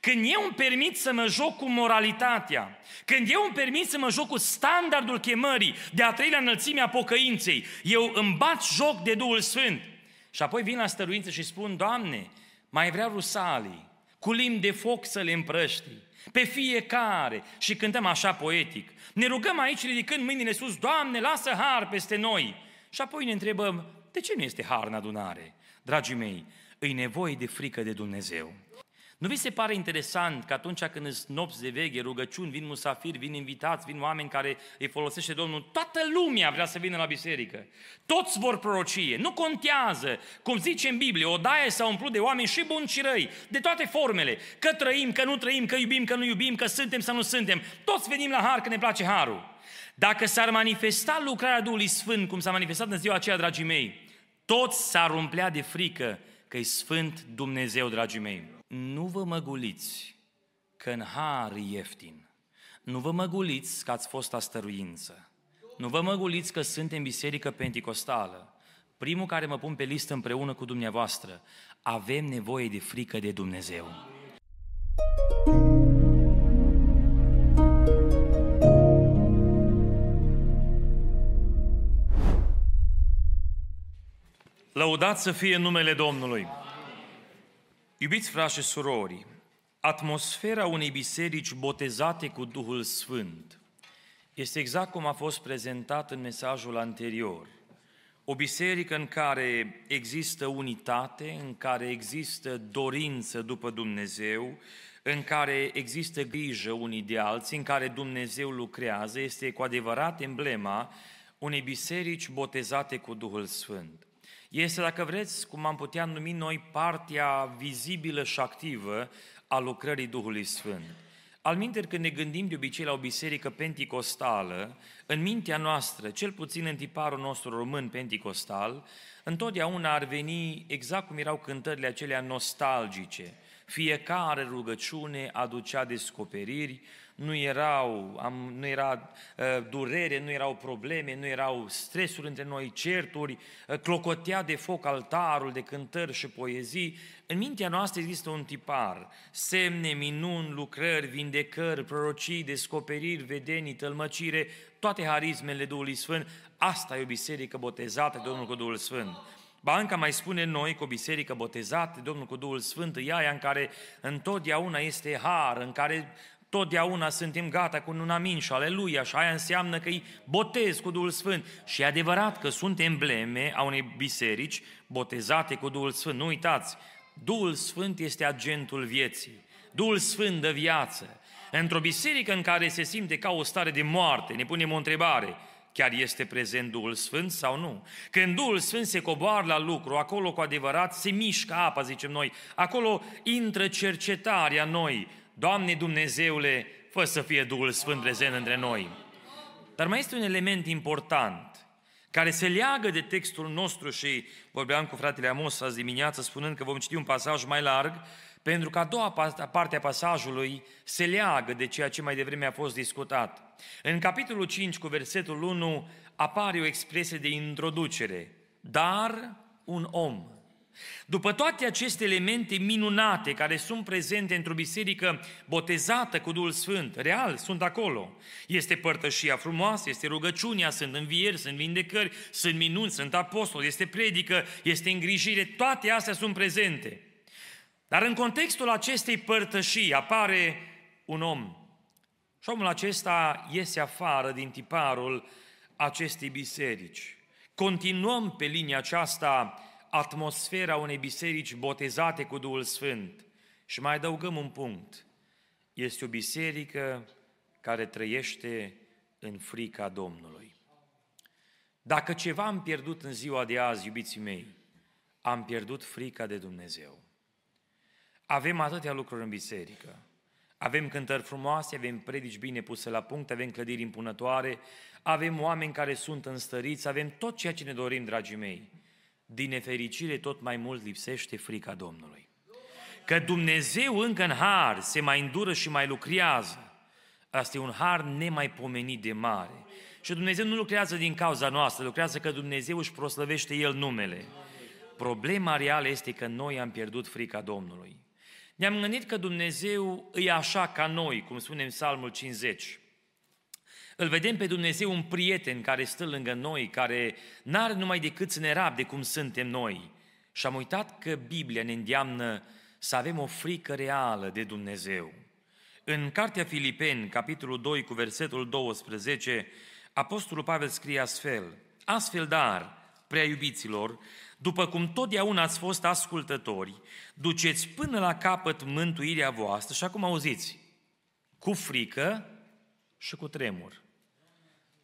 când eu îmi permit să mă joc cu moralitatea, când eu îmi permit să mă joc cu standardul chemării de a trăi la înălțimea pocăinței, eu îmi bat joc de Duhul Sfânt. Și apoi vin la stăruință și spun, Doamne, mai vrea rusalii, cu limbi de foc să le împrăști, pe fiecare și cântăm așa poetic. Ne rugăm aici ridicând mâinile sus, Doamne, lasă har peste noi. Și apoi ne întrebăm, de ce nu este har în adunare? Dragii mei, îi nevoie de frică de Dumnezeu. Nu vi se pare interesant că atunci când îți nopți de veche, rugăciuni, vin musafiri, vin invitați, vin oameni care îi folosește Domnul, toată lumea vrea să vină la biserică. Toți vor prorocie. Nu contează, cum zice în Biblie, o daie s-a umplut de oameni și buni și răi, de toate formele. Că trăim, că nu trăim, că iubim, că nu iubim, că suntem sau nu suntem. Toți venim la har că ne place harul. Dacă s-ar manifesta lucrarea Duhului Sfânt, cum s-a manifestat în ziua aceea, dragii mei, toți s-ar umplea de frică că e Sfânt Dumnezeu, dragii mei nu vă măguliți că în har e ieftin. Nu vă măguliți că ați fost astăruință. Nu vă măguliți că suntem biserică penticostală. Primul care mă pun pe listă împreună cu dumneavoastră. Avem nevoie de frică de Dumnezeu. Lăudați să fie numele Domnului! Iubiți frați și surori, atmosfera unei biserici botezate cu Duhul Sfânt este exact cum a fost prezentat în mesajul anterior. O biserică în care există unitate, în care există dorință după Dumnezeu, în care există grijă unii de alții, în care Dumnezeu lucrează, este cu adevărat emblema unei biserici botezate cu Duhul Sfânt. Este, dacă vreți, cum am putea numi noi, partea vizibilă și activă a lucrării Duhului Sfânt. Al minter, când ne gândim de obicei la o biserică penticostală, în mintea noastră, cel puțin în tiparul nostru român penticostal, întotdeauna ar veni exact cum erau cântările acelea nostalgice. Fiecare rugăciune aducea descoperiri, nu, erau, am, nu era uh, durere, nu erau probleme, nu erau stresuri între noi, certuri, uh, clocotea de foc altarul de cântări și poezii. În mintea noastră există un tipar, semne, minuni, lucrări, vindecări, prorocii, descoperiri, vedenii, tălmăcire, toate harismele Duhului Sfânt. Asta e o biserică botezată de Domnul cu Duhul Sfânt. Ba încă mai spune noi că o biserică botezată de Domnul cu Duhul Sfânt e aia în care întotdeauna este har, în care totdeauna suntem gata cu un amin și aleluia și aia înseamnă că îi botez cu Duhul Sfânt. Și e adevărat că sunt embleme a unei biserici botezate cu Duhul Sfânt. Nu uitați, Duhul Sfânt este agentul vieții. Duhul Sfânt de viață. Într-o biserică în care se simte ca o stare de moarte, ne punem o întrebare. Chiar este prezent Duhul Sfânt sau nu? Când Duhul Sfânt se coboară la lucru, acolo cu adevărat se mișcă apa, zicem noi. Acolo intră cercetarea noi, Doamne Dumnezeule, fă să fie Duhul Sfânt prezent între noi. Dar mai este un element important care se leagă de textul nostru și vorbeam cu fratele Amos azi dimineață spunând că vom citi un pasaj mai larg, pentru că a doua parte a pasajului se leagă de ceea ce mai devreme a fost discutat. În capitolul 5 cu versetul 1 apare o expresie de introducere, dar un om. După toate aceste elemente minunate care sunt prezente într-o biserică botezată cu Duhul Sfânt, real, sunt acolo. Este părtășia frumoasă, este rugăciunea, sunt învieri, sunt vindecări, sunt minuni, sunt apostoli, este predică, este îngrijire, toate astea sunt prezente. Dar în contextul acestei părtășii apare un om. Și omul acesta iese afară din tiparul acestei biserici. Continuăm pe linia aceasta atmosfera unei biserici botezate cu Duhul Sfânt. Și mai adăugăm un punct. Este o biserică care trăiește în frica Domnului. Dacă ceva am pierdut în ziua de azi, iubiții mei, am pierdut frica de Dumnezeu. Avem atâtea lucruri în biserică. Avem cântări frumoase, avem predici bine puse la punct, avem clădiri impunătoare, avem oameni care sunt înstăriți, avem tot ceea ce ne dorim, dragii mei din nefericire tot mai mult lipsește frica Domnului. Că Dumnezeu încă în har se mai îndură și mai lucrează. Asta e un har nemaipomenit de mare. Și Dumnezeu nu lucrează din cauza noastră, lucrează că Dumnezeu își proslăvește El numele. Problema reală este că noi am pierdut frica Domnului. ne-am gândit că Dumnezeu e așa ca noi, cum spune în Psalmul 50. Îl vedem pe Dumnezeu un prieten care stă lângă noi, care n-are numai decât să ne rabde cum suntem noi. Și am uitat că Biblia ne îndeamnă să avem o frică reală de Dumnezeu. În Cartea Filipeni, capitolul 2, cu versetul 12, Apostolul Pavel scrie astfel, Astfel, dar, prea iubiților, după cum totdeauna ați fost ascultători, duceți până la capăt mântuirea voastră și acum auziți, cu frică și cu tremur.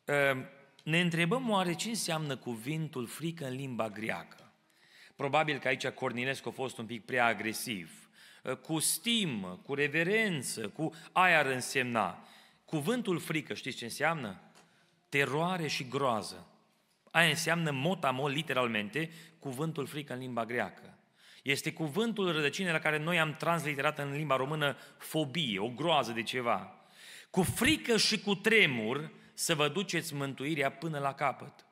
Ehm, ne întrebăm oare ce înseamnă cuvântul frică în limba greacă. Probabil că aici Cornilescu a fost un pic prea agresiv. Ehm, cu stimă, cu reverență, cu aia ar însemna. Cuvântul frică, știți ce înseamnă? Teroare și groază. Aia înseamnă motamo, literalmente, cuvântul frică în limba greacă. Este cuvântul rădăcină la care noi am transliterat în limba română fobie, o groază de ceva. Cu frică și cu tremur să vă duceți mântuirea până la capăt.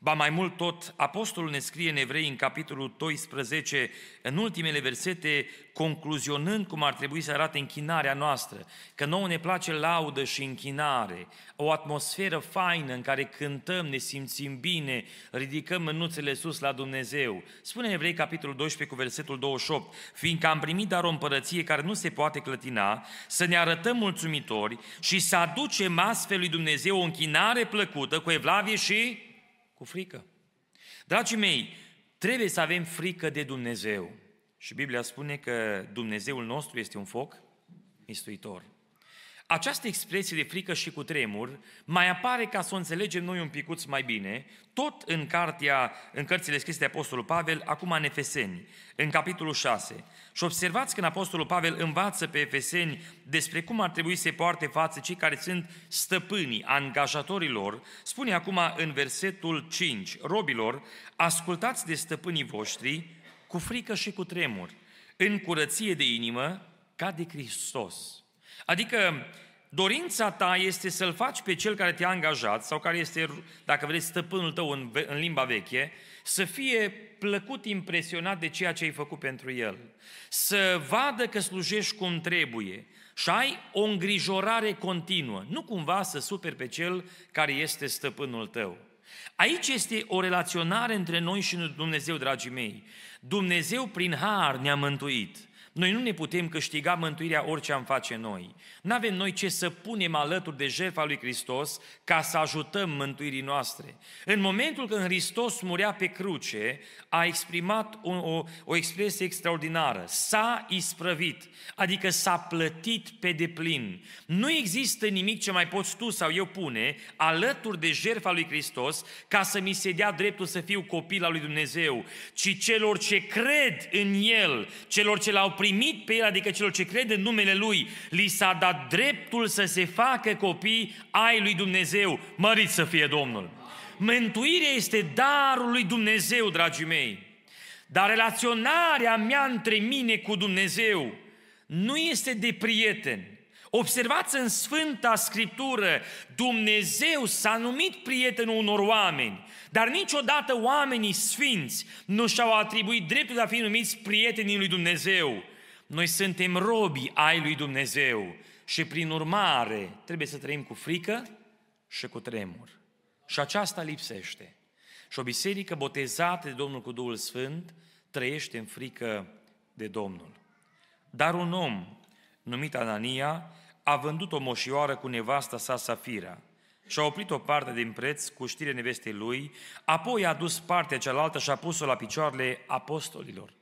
Ba mai mult tot, apostolul ne scrie în Evrei în capitolul 12, în ultimele versete, concluzionând cum ar trebui să arate închinarea noastră, că nouă ne place laudă și închinare, o atmosferă faină în care cântăm, ne simțim bine, ridicăm mânuțele sus la Dumnezeu. Spune în Evrei capitolul 12 cu versetul 28, fiindcă am primit dar o împărăție care nu se poate clătina, să ne arătăm mulțumitori și să aducem astfel lui Dumnezeu o închinare plăcută cu evlavie și cu frică. Dragii mei, trebuie să avem frică de Dumnezeu. Și Biblia spune că Dumnezeul nostru este un foc mistuitor. Această expresie de frică și cu tremur mai apare ca să o înțelegem noi un picuț mai bine, tot în, cartea, în cărțile scrise de Apostolul Pavel, acum în Efeseni, în capitolul 6. Și observați când Apostolul Pavel învață pe Efeseni despre cum ar trebui să se poarte față cei care sunt stăpânii, angajatorilor, spune acum în versetul 5, robilor, ascultați de stăpânii voștri cu frică și cu tremur, în curăție de inimă, ca de Hristos Adică dorința ta este să-l faci pe cel care te-a angajat sau care este, dacă vreți, stăpânul tău în, în limba veche, să fie plăcut impresionat de ceea ce ai făcut pentru el, să vadă că slujești cum trebuie și ai o îngrijorare continuă, nu cumva să superi pe cel care este stăpânul tău. Aici este o relaționare între noi și Dumnezeu, dragii mei. Dumnezeu prin har ne-a mântuit. Noi nu ne putem câștiga mântuirea orice am face noi. Nu avem noi ce să punem alături de jertfa lui Hristos ca să ajutăm mântuirii noastre. În momentul când Hristos murea pe cruce, a exprimat o, o, o expresie extraordinară. S-a isprăvit, adică s-a plătit pe deplin. Nu există nimic ce mai poți tu sau eu pune alături de jertfa lui Hristos ca să mi se dea dreptul să fiu copil al lui Dumnezeu, ci celor ce cred în El, celor ce l-au primit pe El, adică celor ce cred în numele Lui, li s-a dat dreptul să se facă copii ai lui Dumnezeu. Mărit să fie Domnul! Mântuirea este darul lui Dumnezeu, dragii mei. Dar relaționarea mea între mine cu Dumnezeu nu este de prieten. Observați în Sfânta Scriptură, Dumnezeu s-a numit prietenul unor oameni, dar niciodată oamenii sfinți nu și-au atribuit dreptul de a fi numiți prietenii lui Dumnezeu. Noi suntem robi ai lui Dumnezeu și prin urmare trebuie să trăim cu frică și cu tremur. Și aceasta lipsește. Și o biserică botezată de Domnul cu Duhul Sfânt trăiește în frică de Domnul. Dar un om numit Anania a vândut o moșioară cu nevasta sa Safira și a oprit o parte din preț cu știre nevestei lui, apoi a adus partea cealaltă și a pus-o la picioarele apostolilor.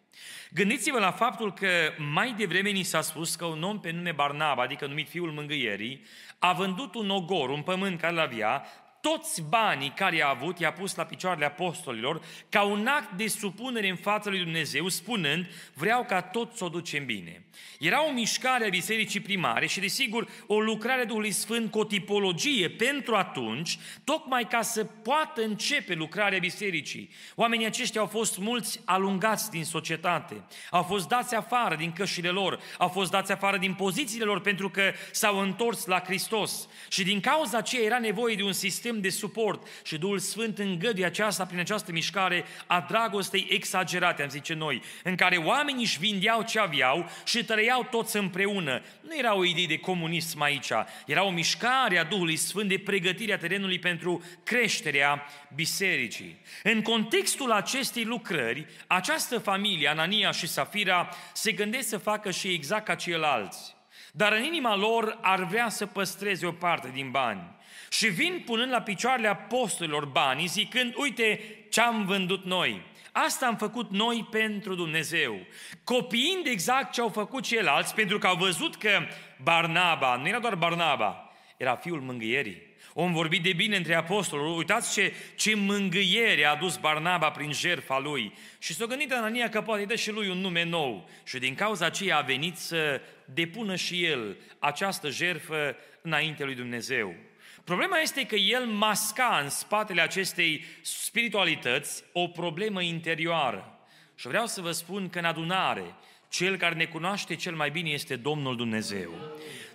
Gândiți-vă la faptul că mai devreme ni s-a spus că un om pe nume Barnaba, adică numit fiul mângâierii, a vândut un ogor, un pământ care l-avea, toți banii care i-a avut i-a pus la picioarele apostolilor ca un act de supunere în fața lui Dumnezeu, spunând, vreau ca tot să o ducem bine. Era o mișcare a bisericii primare și, desigur, o lucrare a Duhului Sfânt cu o tipologie pentru atunci, tocmai ca să poată începe lucrarea bisericii. Oamenii aceștia au fost mulți alungați din societate, au fost dați afară din cășile lor, au fost dați afară din pozițiile lor pentru că s-au întors la Hristos. Și din cauza aceea era nevoie de un sistem sistem de suport și Duhul Sfânt îngăduie aceasta prin această mișcare a dragostei exagerate, am zice noi, în care oamenii își vindeau ce aveau și trăiau toți împreună. Nu era o idee de comunism aici, era o mișcare a Duhului Sfânt de pregătirea terenului pentru creșterea bisericii. În contextul acestei lucrări, această familie, Anania și Safira, se gândesc să facă și exact ca ceilalți. Dar în inima lor ar vrea să păstreze o parte din bani. Și vin punând la picioarele apostolilor banii, zicând, uite ce am vândut noi. Asta am făcut noi pentru Dumnezeu, copiind exact ce au făcut ceilalți, pentru că au văzut că Barnaba, nu era doar Barnaba, era fiul mângâierii. Om vorbit de bine între apostoli. Uitați ce, ce mângâiere a adus Barnaba prin jertfa lui. Și s-a gândit Anania că poate dă și lui un nume nou. Și din cauza aceea a venit să depună și el această jertfă înainte lui Dumnezeu. Problema este că el masca în spatele acestei spiritualități o problemă interioară. Și vreau să vă spun că în adunare, cel care ne cunoaște cel mai bine este Domnul Dumnezeu.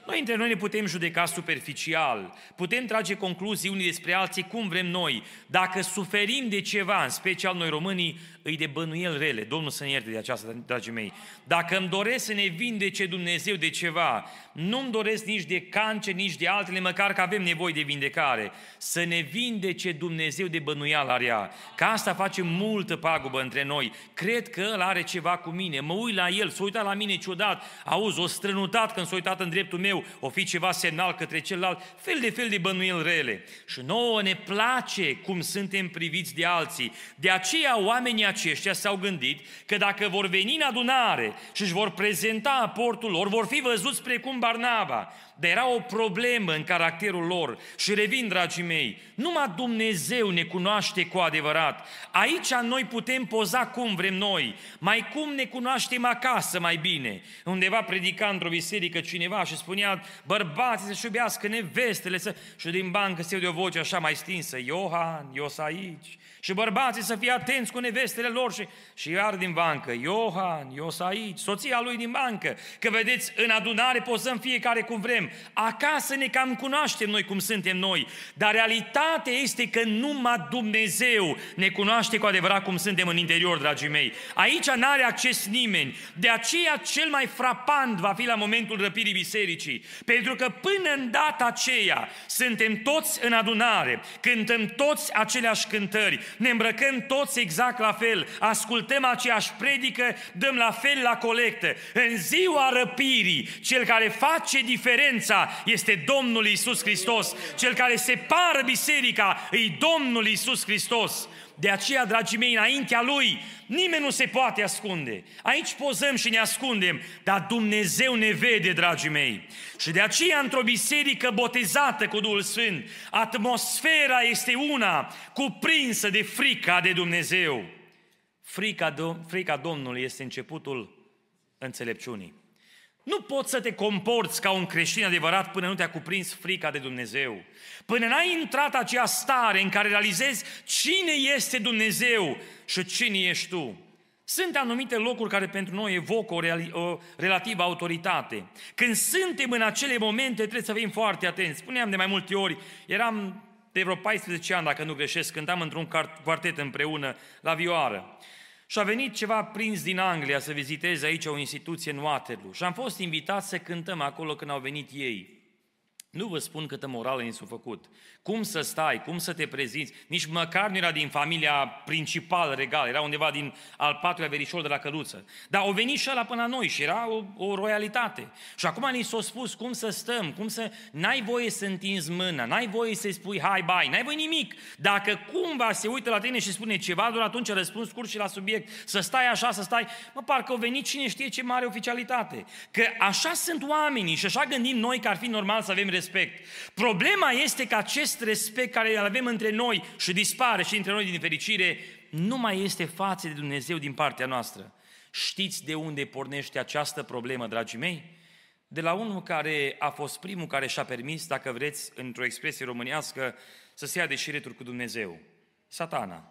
Noi între noi ne putem judeca superficial, putem trage concluzii unii despre alții cum vrem noi. Dacă suferim de ceva, în special noi românii, îi de bănuiel rele. Domnul să ne ierte de aceasta, dragii mei. Dacă îmi doresc să ne vindece Dumnezeu de ceva, nu-mi doresc nici de cancer, nici de altele, măcar că avem nevoie de vindecare. Să ne vindece Dumnezeu de bănuială rea. Ca asta face multă pagubă între noi. Cred că El are ceva cu mine. Mă uit la El, s-a uitat la mine ciudat. Auzi, o strănutat când s-a uitat în dreptul meu. O fi ceva semnal către celălalt. Fel de fel de bănuiel rele. Și nouă ne place cum suntem priviți de alții. De aceea oamenii aceștia s-au gândit că dacă vor veni în adunare și își vor prezenta aportul lor, vor fi văzuți precum Barnaba. Dar era o problemă în caracterul lor. Și revin, dragii mei, numai Dumnezeu ne cunoaște cu adevărat. Aici noi putem poza cum vrem noi, mai cum ne cunoaștem acasă mai bine. Undeva predica într-o biserică cineva și spunea, bărbații să-și iubească nevestele, să... și din bancă se de o voce așa mai stinsă, Iohan, eu aici, și bărbații să fie atenți cu nevestele lor și, și iar din bancă, Iohan, eu aici, soția lui din bancă, că vedeți, în adunare pozăm fiecare cum vrem, acasă ne cam cunoaștem noi cum suntem noi, dar realitatea este că numai Dumnezeu ne cunoaște cu adevărat cum suntem în interior, dragii mei. Aici n-are acces nimeni, de aceea cel mai frapant va fi la momentul răpirii bisericii, pentru că până în data aceea suntem toți în adunare, cântăm toți aceleași cântări, ne îmbrăcăm toți exact la fel, ascultăm aceeași predică, dăm la fel la colectă. În ziua răpirii, cel care face diferența este Domnul Isus Hristos. Cel care separă biserica îi Domnul Isus Hristos. De aceea, dragii mei, înaintea Lui, nimeni nu se poate ascunde. Aici pozăm și ne ascundem, dar Dumnezeu ne vede, dragii mei. Și de aceea, într-o biserică botezată cu Duhul Sfânt, atmosfera este una cuprinsă de frica de Dumnezeu. Frica, frica Domnului este începutul înțelepciunii. Nu poți să te comporți ca un creștin adevărat până nu te-a cuprins frica de Dumnezeu. Până n-ai intrat acea stare în care realizezi cine este Dumnezeu și cine ești tu. Sunt anumite locuri care pentru noi evocă o, reali- o relativă autoritate. Când suntem în acele momente, trebuie să fim foarte atenți. Spuneam de mai multe ori, eram de vreo 14 ani, dacă nu greșesc, cântam într-un quartet împreună la vioară. Și a venit ceva prins din Anglia să viziteze aici o instituție în Waterloo. Și am fost invitat să cântăm acolo când au venit ei. Nu vă spun câtă morală ni s-a făcut. Cum să stai, cum să te prezinți, nici măcar nu era din familia principală regală, era undeva din al patrulea verișor de la căruță. Dar au venit și ăla până la noi și era o, o royalitate. Și acum ni s-a spus cum să stăm, cum să... N-ai voie să întinzi mâna, n-ai voie să-i spui hai, bai, n-ai voie nimic. Dacă cumva se uită la tine și spune ceva, doar atunci răspuns scurt și la subiect, să stai așa, să stai, mă, parcă au venit cine știe ce mare oficialitate. Că așa sunt oamenii și așa gândim noi că ar fi normal să avem respect. Problema este că acest respect care îl avem între noi și dispare și între noi din fericire, nu mai este față de Dumnezeu din partea noastră. Știți de unde pornește această problemă, dragii mei? De la unul care a fost primul care și-a permis, dacă vreți, într-o expresie românească, să se ia de șireturi cu Dumnezeu. Satana.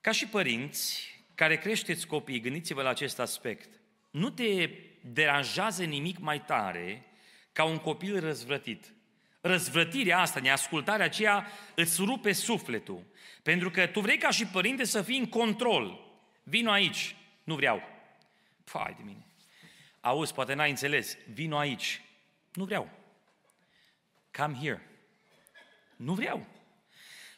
Ca și părinți care creșteți copii, gândiți-vă la acest aspect. Nu te deranjează nimic mai tare ca un copil răzvrătit. Răzvrătirea asta, neascultarea aceea îți rupe sufletul. Pentru că tu vrei ca și părinte să fii în control. Vino aici. Nu vreau. Păi de mine. Auzi, poate n-ai înțeles. Vino aici. Nu vreau. Come here. Nu vreau.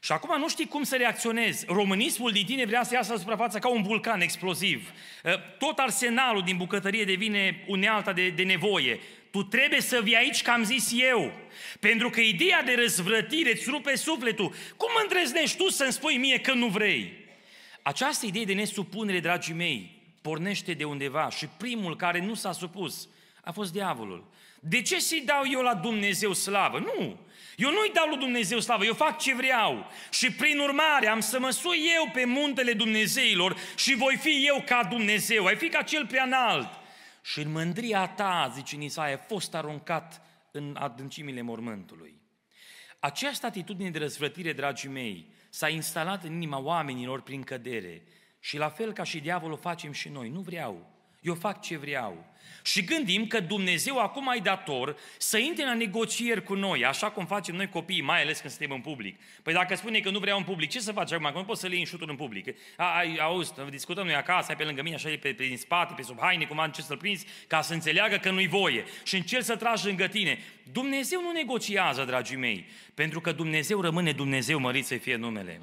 Și acum nu știi cum să reacționezi. Românismul din tine vrea să iasă la suprafață ca un vulcan exploziv. Ă, tot arsenalul din bucătărie devine unealta de, de nevoie. Tu trebuie să vii aici, că am zis eu. Pentru că ideea de răzvrătire îți rupe sufletul. Cum îndrăznești tu să-mi spui mie că nu vrei? Această idee de nesupunere, dragii mei, pornește de undeva și primul care nu s-a supus a fost diavolul. De ce să-i dau eu la Dumnezeu slavă? Nu! Eu nu-i dau lui Dumnezeu slavă, eu fac ce vreau. Și prin urmare am să mă sui eu pe muntele Dumnezeilor și voi fi eu ca Dumnezeu, ai fi ca cel prea înalt. Și în mândria ta, zice Nisaia, a fost aruncat în adâncimile mormântului. Această atitudine de răzvrătire, dragii mei, s-a instalat în inima oamenilor prin cădere. Și la fel ca și diavolul facem și noi. Nu vreau. Eu fac ce vreau. Și gândim că Dumnezeu acum ai dator să intre la negocieri cu noi, așa cum facem noi copiii, mai ales când suntem în public. Păi dacă spune că nu vreau în public, ce să faci acum? Că nu poți să le iei în în public. Ai, auzi, discutăm noi acasă, ai pe lângă mine, așa pe, pe, din spate, pe sub haine, cum am ce să-l prinzi, ca să înțeleagă că nu-i voie. Și încerci să tragi lângă tine. Dumnezeu nu negociază, dragii mei, pentru că Dumnezeu rămâne Dumnezeu, mărit să fie numele.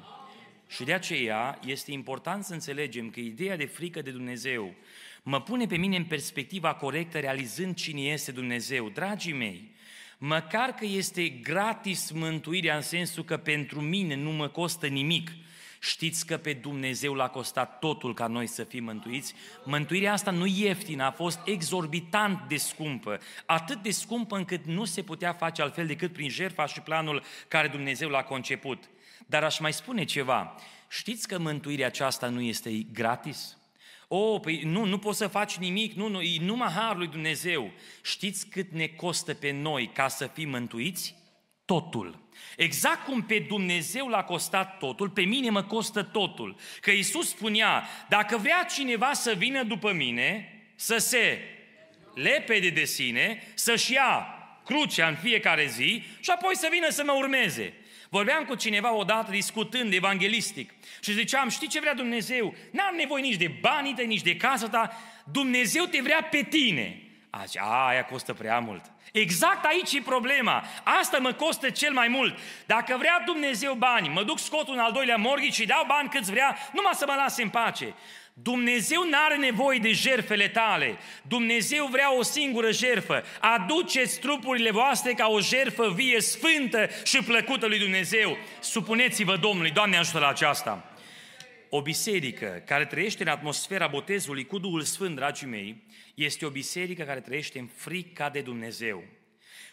Și de aceea este important să înțelegem că ideea de frică de Dumnezeu mă pune pe mine în perspectiva corectă realizând cine este Dumnezeu. Dragii mei, măcar că este gratis mântuirea în sensul că pentru mine nu mă costă nimic, Știți că pe Dumnezeu l-a costat totul ca noi să fim mântuiți? Mântuirea asta nu ieftină, a fost exorbitant de scumpă. Atât de scumpă încât nu se putea face altfel decât prin jertfa și planul care Dumnezeu l-a conceput. Dar aș mai spune ceva. Știți că mântuirea aceasta nu este gratis? O, păi nu, nu poți să faci nimic, nu, nu, e numai Harul lui Dumnezeu. Știți cât ne costă pe noi ca să fim mântuiți? Totul. Exact cum pe Dumnezeu l-a costat totul, pe mine mă costă totul. Că Iisus spunea, dacă vrea cineva să vină după mine, să se lepede de sine, să-și ia crucea în fiecare zi și apoi să vină să mă urmeze. Vorbeam cu cineva odată discutând evanghelistic și ziceam, știi ce vrea Dumnezeu? N-am nevoie nici de banii tăi, nici de casa ta, Dumnezeu te vrea pe tine. A, zice, a, aia costă prea mult. Exact aici e problema. Asta mă costă cel mai mult. Dacă vrea Dumnezeu bani, mă duc scot un al doilea morghici și dau bani câți vrea, numai să mă lase în pace. Dumnezeu nu are nevoie de jerfele tale. Dumnezeu vrea o singură jerfă. Aduceți trupurile voastre ca o jerfă vie, sfântă și plăcută lui Dumnezeu. Supuneți-vă Domnului. Doamne ajută la aceasta. O biserică care trăiește în atmosfera botezului cu Duhul Sfânt, dragii mei, este o biserică care trăiește în frica de Dumnezeu.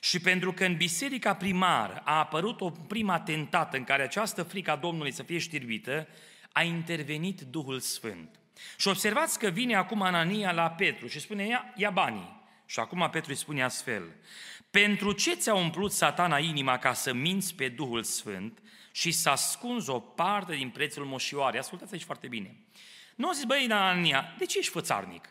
Și pentru că în biserica primară a apărut o prima tentată în care această frică a Domnului să fie știrbită, a intervenit Duhul Sfânt. Și observați că vine acum Anania la Petru și spune, ia, ia banii. Și acum Petru îi spune astfel, pentru ce ți-a umplut satana inima ca să minți pe Duhul Sfânt și să ascunzi o parte din prețul moșioare? Ascultați aici foarte bine. Nu a zis, băi, Anania, de ce ești fățarnic?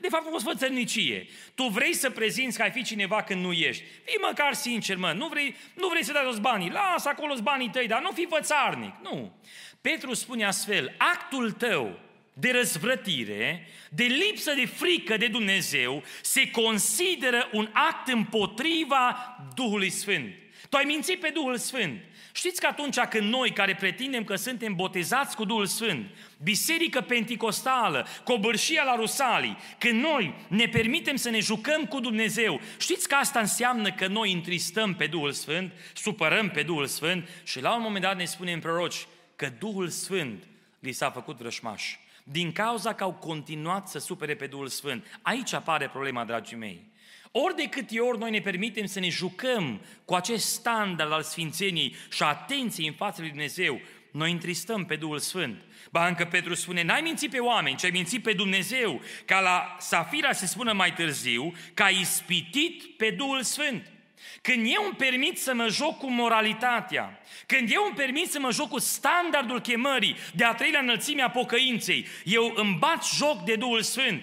De fapt, a fost fățărnicie. Tu vrei să prezinți că ai fi cineva când nu ești. Fii măcar sincer, mă, nu vrei, nu vrei să dai toți banii. Lasă acolo banii tăi, dar nu fi fățarnic. Nu. Petru spune astfel, actul tău de răzvrătire, de lipsă de frică de Dumnezeu, se consideră un act împotriva Duhului Sfânt. Tu ai mințit pe Duhul Sfânt. Știți că atunci când noi, care pretindem că suntem botezați cu Duhul Sfânt, biserică penticostală, cobârșia la Rusalii, când noi ne permitem să ne jucăm cu Dumnezeu, știți că asta înseamnă că noi întristăm pe Duhul Sfânt, supărăm pe Duhul Sfânt și la un moment dat ne spunem proroci că Duhul Sfânt li s-a făcut vrășmaș din cauza că au continuat să supere pe Duhul Sfânt. Aici apare problema, dragii mei. Ori de câte ori noi ne permitem să ne jucăm cu acest standard al Sfințeniei și atenției în fața lui Dumnezeu, noi întristăm pe Duhul Sfânt. Ba încă Petru spune, n-ai mințit pe oameni, ci ai mințit pe Dumnezeu, ca la Safira se spună mai târziu, că ai ispitit pe Duhul Sfânt. Când eu îmi permit să mă joc cu moralitatea, când eu îmi permit să mă joc cu standardul chemării de a treilea înălțimea pocăinței, eu îmi bat joc de Duhul Sfânt.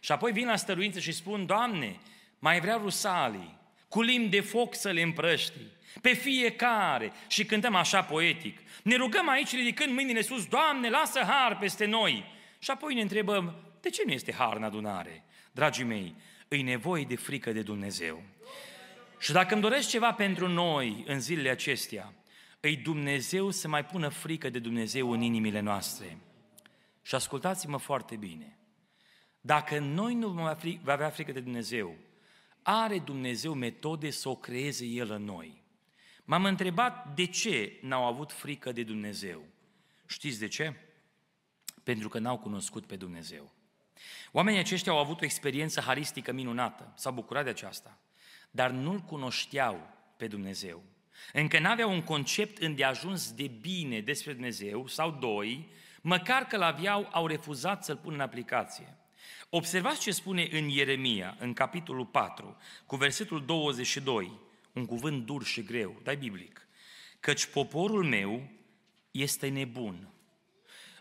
Și apoi vin la stăruință și spun, Doamne, mai vreau rusalii, cu limbi de foc să le împrăști, pe fiecare și cântăm așa poetic. Ne rugăm aici ridicând mâinile sus, Doamne, lasă har peste noi. Și apoi ne întrebăm, de ce nu este har în adunare? Dragii mei, îi nevoie de frică de Dumnezeu. Și dacă îmi doresc ceva pentru noi în zilele acestea, îi Dumnezeu să mai pună frică de Dumnezeu în inimile noastre. Și ascultați-mă foarte bine. Dacă noi nu vom avea frică de Dumnezeu, are Dumnezeu metode să o creeze El în noi. M-am întrebat de ce n-au avut frică de Dumnezeu. Știți de ce? Pentru că n-au cunoscut pe Dumnezeu. Oamenii aceștia au avut o experiență haristică minunată, s-au bucurat de aceasta, dar nu-L cunoșteau pe Dumnezeu. Încă n-aveau un concept îndeajuns de bine despre Dumnezeu, sau doi, măcar că l-aveau, au refuzat să-l pună în aplicație. Observați ce spune în Ieremia, în capitolul 4, cu versetul 22, un cuvânt dur și greu, dai biblic. Căci poporul meu este nebun.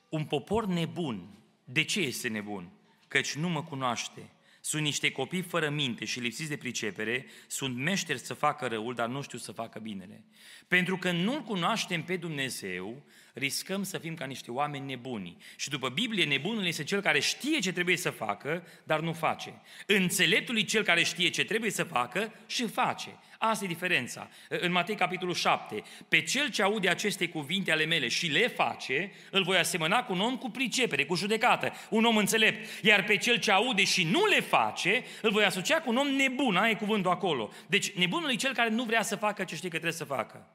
Un popor nebun. De ce este nebun? Căci nu mă cunoaște. Sunt niște copii fără minte și lipsiți de pricepere, sunt meșteri să facă răul, dar nu știu să facă binele. Pentru că nu-L cunoaștem pe Dumnezeu, riscăm să fim ca niște oameni nebuni. Și după Biblie, nebunul este cel care știe ce trebuie să facă, dar nu face. Înțeleptul e cel care știe ce trebuie să facă și face. Asta e diferența. În Matei, capitolul 7, pe cel ce aude aceste cuvinte ale mele și le face, îl voi asemăna cu un om cu pricepere, cu judecată, un om înțelept. Iar pe cel ce aude și nu le face, îl voi asocia cu un om nebun, aia e cuvântul acolo. Deci nebunul e cel care nu vrea să facă ce știe că trebuie să facă.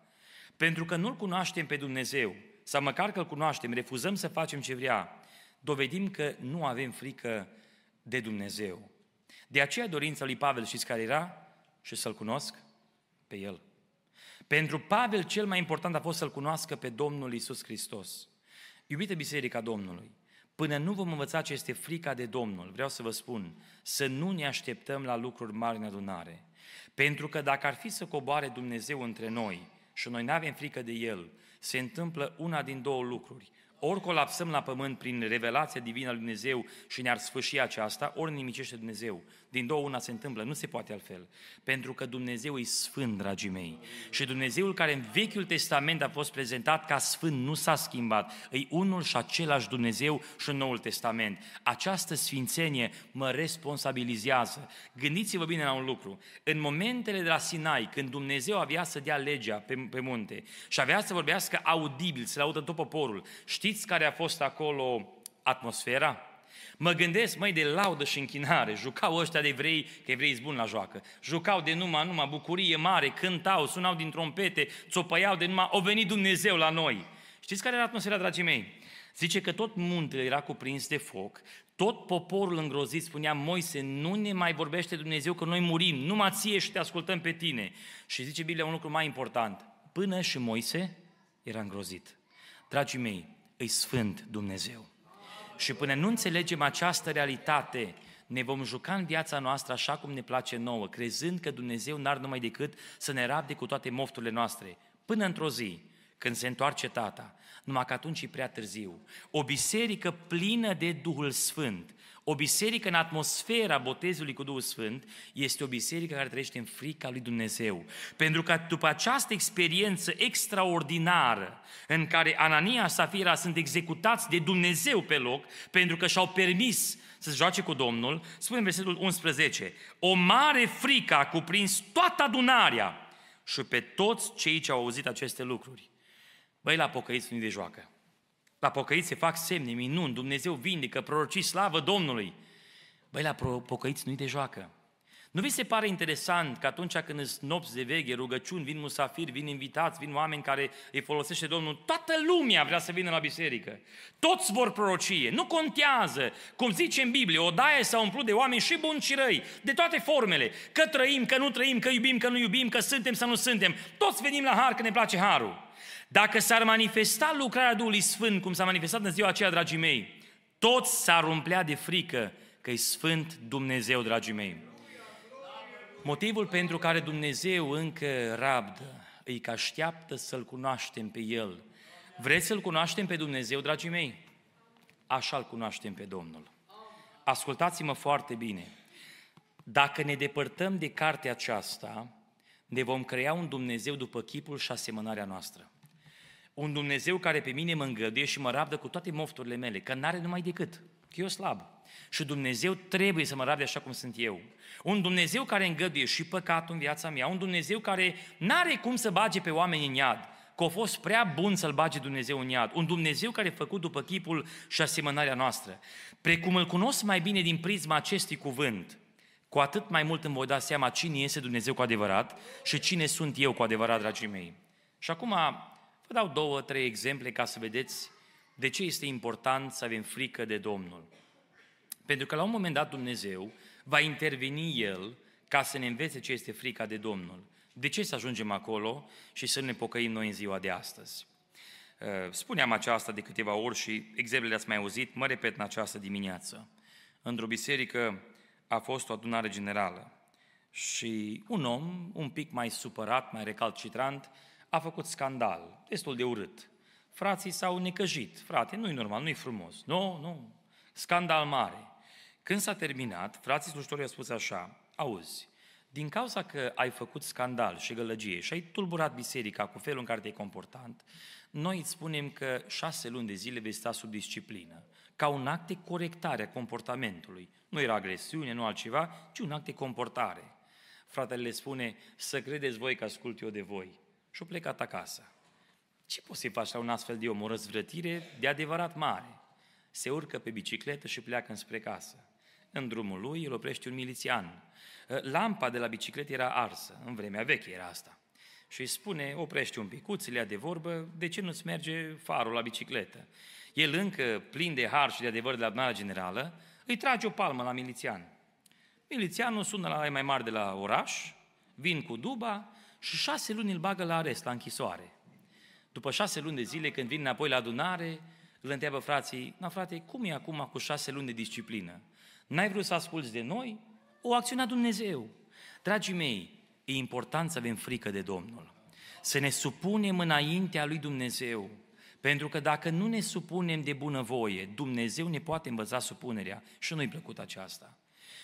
Pentru că nu-L cunoaștem pe Dumnezeu, sau măcar că îl cunoaștem, refuzăm să facem ce vrea, dovedim că nu avem frică de Dumnezeu. De aceea dorința lui Pavel, știți care era? Și să-L cunosc pe El. Pentru Pavel cel mai important a fost să-L cunoască pe Domnul Isus Hristos. Iubite Biserica Domnului, până nu vom învăța ce este frica de Domnul, vreau să vă spun, să nu ne așteptăm la lucruri mari în adunare. Pentru că dacă ar fi să coboare Dumnezeu între noi și noi nu avem frică de El, se întâmplă una din două lucruri. Ori colapsăm la pământ prin revelația divină a lui Dumnezeu și ne-ar sfârși aceasta, ori nimicește Dumnezeu. Din două una se întâmplă, nu se poate altfel. Pentru că Dumnezeu e sfânt, dragii mei. Și Dumnezeul care în Vechiul Testament a fost prezentat ca sfânt nu s-a schimbat. E unul și același Dumnezeu și în Noul Testament. Această sfințenie mă responsabilizează. Gândiți-vă bine la un lucru. În momentele de la Sinai, când Dumnezeu avea să dea legea pe, pe munte și avea să vorbească audibil, să laudă tot poporul, știți care a fost acolo atmosfera? Mă gândesc, măi, de laudă și închinare. Jucau ăștia de evrei, că evrei sunt buni la joacă. Jucau de numai, numai bucurie mare, cântau, sunau din trompete, țopăiau de numai, o venit Dumnezeu la noi. Știți care era atmosfera, dragii mei? Zice că tot muntele era cuprins de foc, tot poporul îngrozit spunea, Moise, nu ne mai vorbește Dumnezeu că noi murim, numai ție și te ascultăm pe tine. Și zice Biblia un lucru mai important, până și Moise era îngrozit. Dragii mei, îi sfânt Dumnezeu. Și până nu înțelegem această realitate, ne vom juca în viața noastră așa cum ne place nouă, crezând că Dumnezeu n-ar numai decât să ne rabde cu toate mofturile noastre. Până într-o zi, când se întoarce tata, numai că atunci e prea târziu. O biserică plină de Duhul Sfânt, o biserică în atmosfera botezului cu Duhul Sfânt este o biserică care trăiește în frica lui Dumnezeu. Pentru că după această experiență extraordinară în care Anania și Safira sunt executați de Dumnezeu pe loc pentru că și-au permis să se joace cu Domnul, spune în versetul 11, o mare frică a cuprins toată adunarea și pe toți cei ce au auzit aceste lucruri. Băi, la pocăiți nu de joacă. La pocăiți se fac semne, minuni, Dumnezeu vindecă, prorocii slavă Domnului. Băi, la pocăiți nu-i de joacă. Nu vi se pare interesant că atunci când îți nopți de veche, rugăciuni, vin musafiri, vin invitați, vin oameni care îi folosește Domnul, toată lumea vrea să vină la biserică. Toți vor prorocie. Nu contează, cum zice în Biblie, o daie s-a umplut de oameni și buni și răi, de toate formele. Că trăim, că nu trăim, că iubim, că nu iubim, că suntem sau nu suntem. Toți venim la har că ne place harul. Dacă s-ar manifesta lucrarea Duhului Sfânt, cum s-a manifestat în ziua aceea, dragii mei, toți s-ar umplea de frică că e Sfânt Dumnezeu, dragii mei. Motivul pentru care Dumnezeu încă rabdă, e că așteaptă să-L cunoaștem pe El. Vreți să-L cunoaștem pe Dumnezeu, dragii mei? Așa-L cunoaștem pe Domnul. Ascultați-mă foarte bine. Dacă ne depărtăm de cartea aceasta, ne vom crea un Dumnezeu după chipul și asemănarea noastră. Un Dumnezeu care pe mine mă îngăduie și mă rabdă cu toate mofturile mele, că n-are numai decât, că eu slab. Și Dumnezeu trebuie să mă rabde așa cum sunt eu. Un Dumnezeu care îngăduie și păcatul în viața mea, un Dumnezeu care n-are cum să bage pe oameni în iad, că a fost prea bun să-L bage Dumnezeu în iad. Un Dumnezeu care e făcut după chipul și asemănarea noastră. Precum îl cunosc mai bine din prisma acestui cuvânt, cu atât mai mult îmi voi da seama cine este Dumnezeu cu adevărat și cine sunt eu cu adevărat, dragii mei. Și acum vă dau două, trei exemple ca să vedeți de ce este important să avem frică de Domnul. Pentru că la un moment dat Dumnezeu va interveni El ca să ne învețe ce este frica de Domnul. De ce să ajungem acolo și să ne pocăim noi în ziua de astăzi? Uh, spuneam aceasta de câteva ori și exemplele ați mai auzit, mă repet în această dimineață. Într-o biserică a fost o adunare generală și un om, un pic mai supărat, mai recalcitrant, a făcut scandal, destul de urât. Frații s-au necăjit. Frate, nu-i normal, nu-i frumos. Nu, nu. Scandal mare. Când s-a terminat, frații slujitori au spus așa, auzi, din cauza că ai făcut scandal și gălăgie și ai tulburat biserica cu felul în care te-ai comportat, noi îți spunem că șase luni de zile vei sta sub disciplină, ca un act de corectare a comportamentului. Nu era agresiune, nu altceva, ci un act de comportare. Fratele le spune, să credeți voi că ascult eu de voi. Și-o plecat acasă. Ce poți să-i faci la un astfel de om? O răzvrătire de adevărat mare. Se urcă pe bicicletă și pleacă înspre casă. În drumul lui îl oprește un milițian. Lampa de la bicicletă era arsă, în vremea veche era asta. Și îi spune, oprește un picuț, le ia de vorbă, de ce nu-ți merge farul la bicicletă? El încă, plin de har și de adevăr de la adunarea generală, îi trage o palmă la milițian. Milițianul sună la mai mari de la oraș, vin cu duba și șase luni îl bagă la arest, la închisoare. După șase luni de zile, când vin înapoi la adunare, îl întreabă frații, na frate, cum e acum cu șase luni de disciplină? N-ai vrut să asculți de noi? O acțiune a Dumnezeu. Dragii mei, e important să avem frică de Domnul. Să ne supunem înaintea lui Dumnezeu. Pentru că dacă nu ne supunem de bunăvoie, Dumnezeu ne poate învăța supunerea și nu-i plăcut aceasta.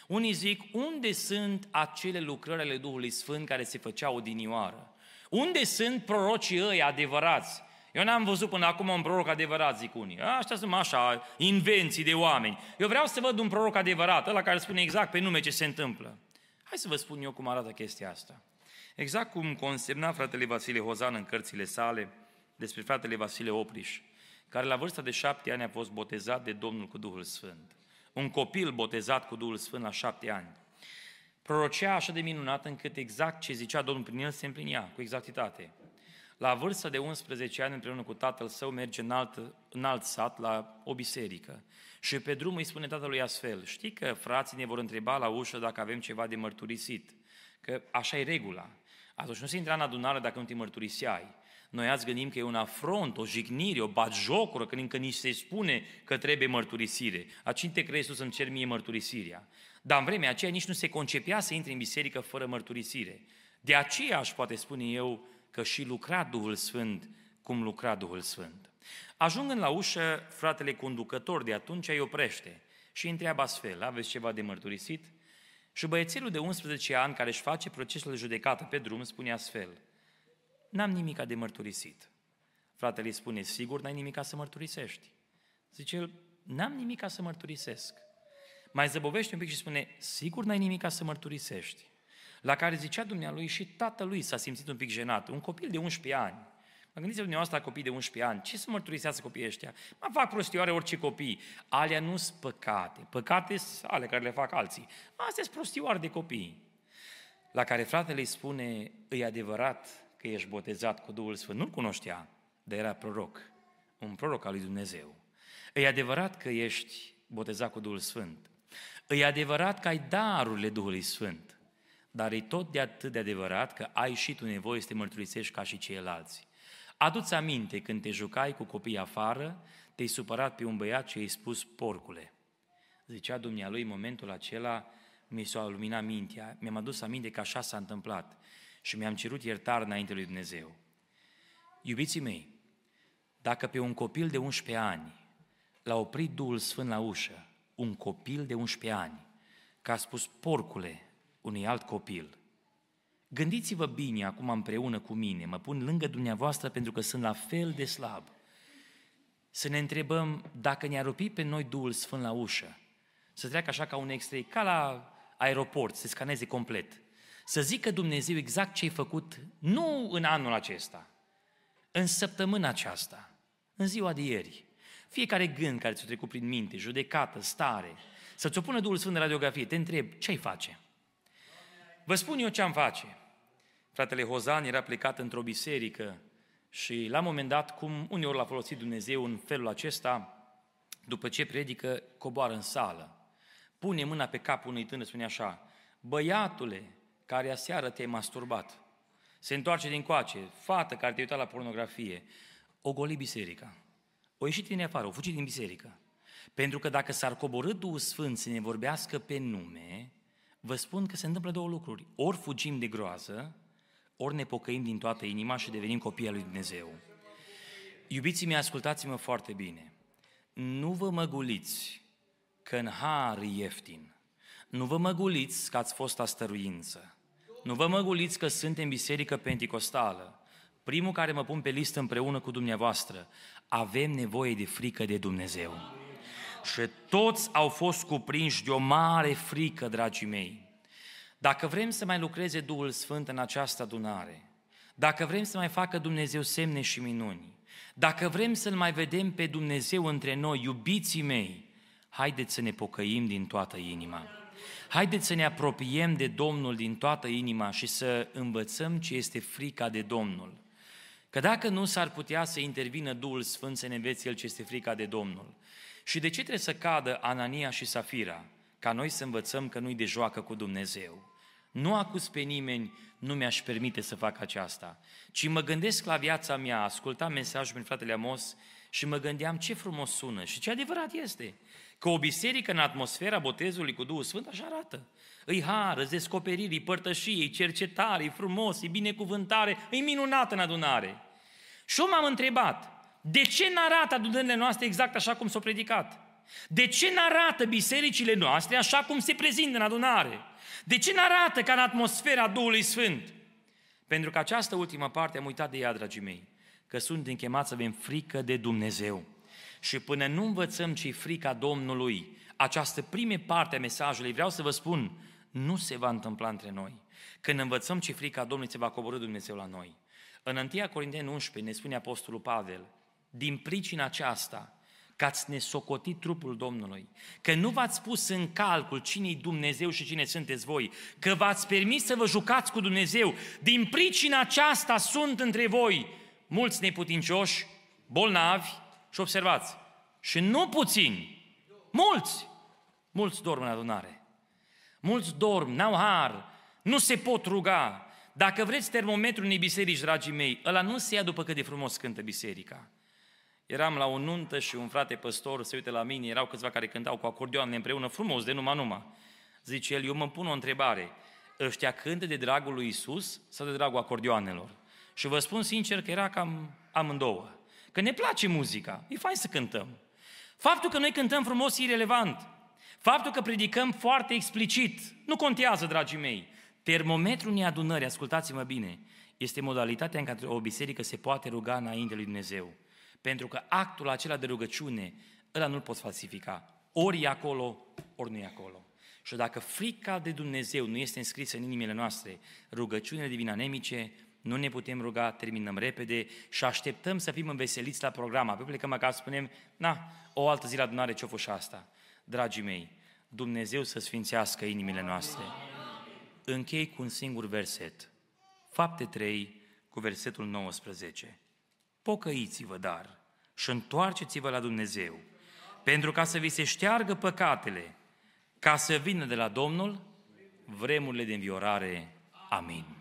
Unii zic, unde sunt acele lucrări ale Duhului Sfânt care se făceau odinioară? Unde sunt prorocii ăi adevărați? Eu n-am văzut până acum un proroc adevărat, zic unii. Așa sunt așa, invenții de oameni. Eu vreau să văd un proroc adevărat, ăla care spune exact pe nume ce se întâmplă. Hai să vă spun eu cum arată chestia asta. Exact cum consemna fratele Vasile Hozan în cărțile sale despre fratele Vasile Opriș, care la vârsta de șapte ani a fost botezat de Domnul cu Duhul Sfânt. Un copil botezat cu Duhul Sfânt la șapte ani. Prorocea așa de minunat încât exact ce zicea Domnul prin el se împlinea, cu exactitate. La vârsta de 11 ani, împreună cu tatăl său, merge în alt, în alt sat, la o biserică. Și pe drum îi spune tatălui astfel, știi că frații ne vor întreba la ușă dacă avem ceva de mărturisit, că așa e regula. Atunci nu se intra în adunare dacă nu te mărturiseai. Noi azi gândim că e un afront, o jignire, o batjocură, când încă nici se spune că trebuie mărturisire. A cine te crezi tu să-mi cer mie mărturisirea? Dar în vremea aceea nici nu se concepea să intri în biserică fără mărturisire. De aceea aș poate spune eu că și lucra Duhul Sfânt cum lucra Duhul Sfânt. Ajungând la ușă, fratele conducător de atunci îi oprește și îi întreabă astfel, aveți ceva de mărturisit? Și băiețelul de 11 ani care își face procesul de judecată pe drum spune astfel, n-am nimica de mărturisit. Fratele îi spune, sigur n-ai nimica să mărturisești? Zice el, n-am nimica să mărturisesc. Mai zăbovește un pic și spune, sigur n-ai nimica să mărturisești la care zicea dumnealui și tatălui s-a simțit un pic jenat, un copil de 11 ani. Mă gândiți dumneavoastră la copii de 11 ani, ce să mărturisească copiii ăștia? Mă fac prostioare orice copii. Alea nu sunt păcate. Păcate sunt ale care le fac alții. Astea sunt prostioare de copii. La care fratele îi spune, e adevărat că ești botezat cu Duhul Sfânt. Nu-l cunoștea, dar era proroc. Un proroc al lui Dumnezeu. E adevărat că ești botezat cu Duhul Sfânt. E adevărat că ai darurile Duhului Sfânt dar e tot de atât de adevărat că ai și tu nevoie să te mărturisești ca și ceilalți. Adu-ți aminte când te jucai cu copiii afară, te-ai supărat pe un băiat și i-ai spus porcule. Zicea dumnealui în momentul acela, mi s-a luminat mintea, mi-am adus aminte că așa s-a întâmplat și mi-am cerut iertare înainte lui Dumnezeu. Iubiții mei, dacă pe un copil de 11 ani l-a oprit Duhul Sfânt la ușă, un copil de 11 ani, că a spus porcule, unui alt copil. Gândiți-vă bine acum împreună cu mine, mă pun lângă dumneavoastră pentru că sunt la fel de slab. Să ne întrebăm dacă ne-a rupi pe noi Duhul Sfânt la ușă, să treacă așa ca un extra, ca la aeroport, să se scaneze complet. Să zică Dumnezeu exact ce ai făcut, nu în anul acesta, în săptămâna aceasta, în ziua de ieri. Fiecare gând care ți-a trecut prin minte, judecată, stare, să ți-o pună Duhul Sfânt de radiografie, te întreb, ce ai face? Vă spun eu ce am face. Fratele Hozan era plecat într-o biserică și la un moment dat, cum uneori l-a folosit Dumnezeu în felul acesta, după ce predică, coboară în sală. Pune mâna pe capul unui tânăr, spune așa, băiatule care aseară te-ai masturbat, se întoarce din coace, fată care te-ai uitat la pornografie, o goli biserica. O ieșit din afară, o fugit din biserică. Pentru că dacă s-ar coborâ Duhul Sfânt să ne vorbească pe nume, vă spun că se întâmplă două lucruri. Ori fugim de groază, ori ne pocăim din toată inima și devenim copii al lui Dumnezeu. Iubiții mei, ascultați-mă foarte bine. Nu vă măguliți că în har e ieftin. Nu vă măguliți că ați fost astăruință. Nu vă măguliți că suntem biserică penticostală. Primul care mă pun pe listă împreună cu dumneavoastră. Avem nevoie de frică de Dumnezeu. Și toți au fost cuprinși de o mare frică, dragii mei. Dacă vrem să mai lucreze Duhul Sfânt în această adunare, dacă vrem să mai facă Dumnezeu semne și minuni, dacă vrem să-L mai vedem pe Dumnezeu între noi, iubiții mei, haideți să ne pocăim din toată inima. Haideți să ne apropiem de Domnul din toată inima și să învățăm ce este frica de Domnul. Că dacă nu s-ar putea să intervină Duhul Sfânt să ne învețe El ce este frica de Domnul. Și de ce trebuie să cadă Anania și Safira? Ca noi să învățăm că nu-i de joacă cu Dumnezeu. Nu acuz pe nimeni, nu mi-aș permite să fac aceasta, ci mă gândesc la viața mea, ascultam mesajul prin fratele Amos și mă gândeam ce frumos sună și ce adevărat este. Că o biserică în atmosfera botezului cu Duhul Sfânt așa arată. Îi har, îți descoperiri, îi părtășie, îi cercetare, îi frumos, îi binecuvântare, îi minunat în adunare. Și eu m-am întrebat, de ce n-arată adunările noastre exact așa cum s-au predicat? De ce n-arată bisericile noastre așa cum se prezintă în adunare? De ce n-arată ca în atmosfera Duhului Sfânt? Pentru că această ultimă parte am uitat de ea, dragii mei, că suntem chemați să avem frică de Dumnezeu. Și până nu învățăm ce frica Domnului, această prime parte a mesajului, vreau să vă spun, nu se va întâmpla între noi. Când învățăm ce frica Domnului, se va coborâ Dumnezeu la noi. În 1 Corinteni 11 ne spune Apostolul Pavel, din pricina aceasta, că ați nesocotit trupul Domnului, că nu v-ați pus în calcul cine Dumnezeu și cine sunteți voi, că v-ați permis să vă jucați cu Dumnezeu. Din pricina aceasta sunt între voi mulți neputincioși, bolnavi și observați, și nu puțini, mulți, mulți dorm în adunare. Mulți dorm, n-au har, nu se pot ruga. Dacă vreți termometrul unei biserici, dragii mei, ăla nu se ia după cât de frumos cântă biserica. Eram la o nuntă și un frate păstor se uite la mine, erau câțiva care cântau cu acordioane împreună, frumos, de numai numai. Zice el, eu mă pun o întrebare, ăștia cântă de dragul lui Isus sau de dragul acordioanelor? Și vă spun sincer că era cam amândouă. Că ne place muzica, e fain să cântăm. Faptul că noi cântăm frumos e irrelevant. Faptul că predicăm foarte explicit, nu contează, dragii mei. Termometrul unei adunări, ascultați-mă bine, este modalitatea în care o biserică se poate ruga înainte lui Dumnezeu. Pentru că actul acela de rugăciune, ăla nu-l poți falsifica. Ori e acolo, ori nu e acolo. Și dacă frica de Dumnezeu nu este înscrisă în inimile noastre, rugăciunile divine anemice, nu ne putem ruga, terminăm repede și așteptăm să fim înveseliți la program. Apoi plecăm acasă, spunem, na, o altă zi la adunare, ce-o fost asta? Dragii mei, Dumnezeu să sfințească inimile noastre. Închei cu un singur verset. Fapte 3, cu versetul 19. Pocăiți-vă, dar, și întoarceți-vă la Dumnezeu, pentru ca să vi se șteargă păcatele, ca să vină de la Domnul vremurile de înviorare. Amin.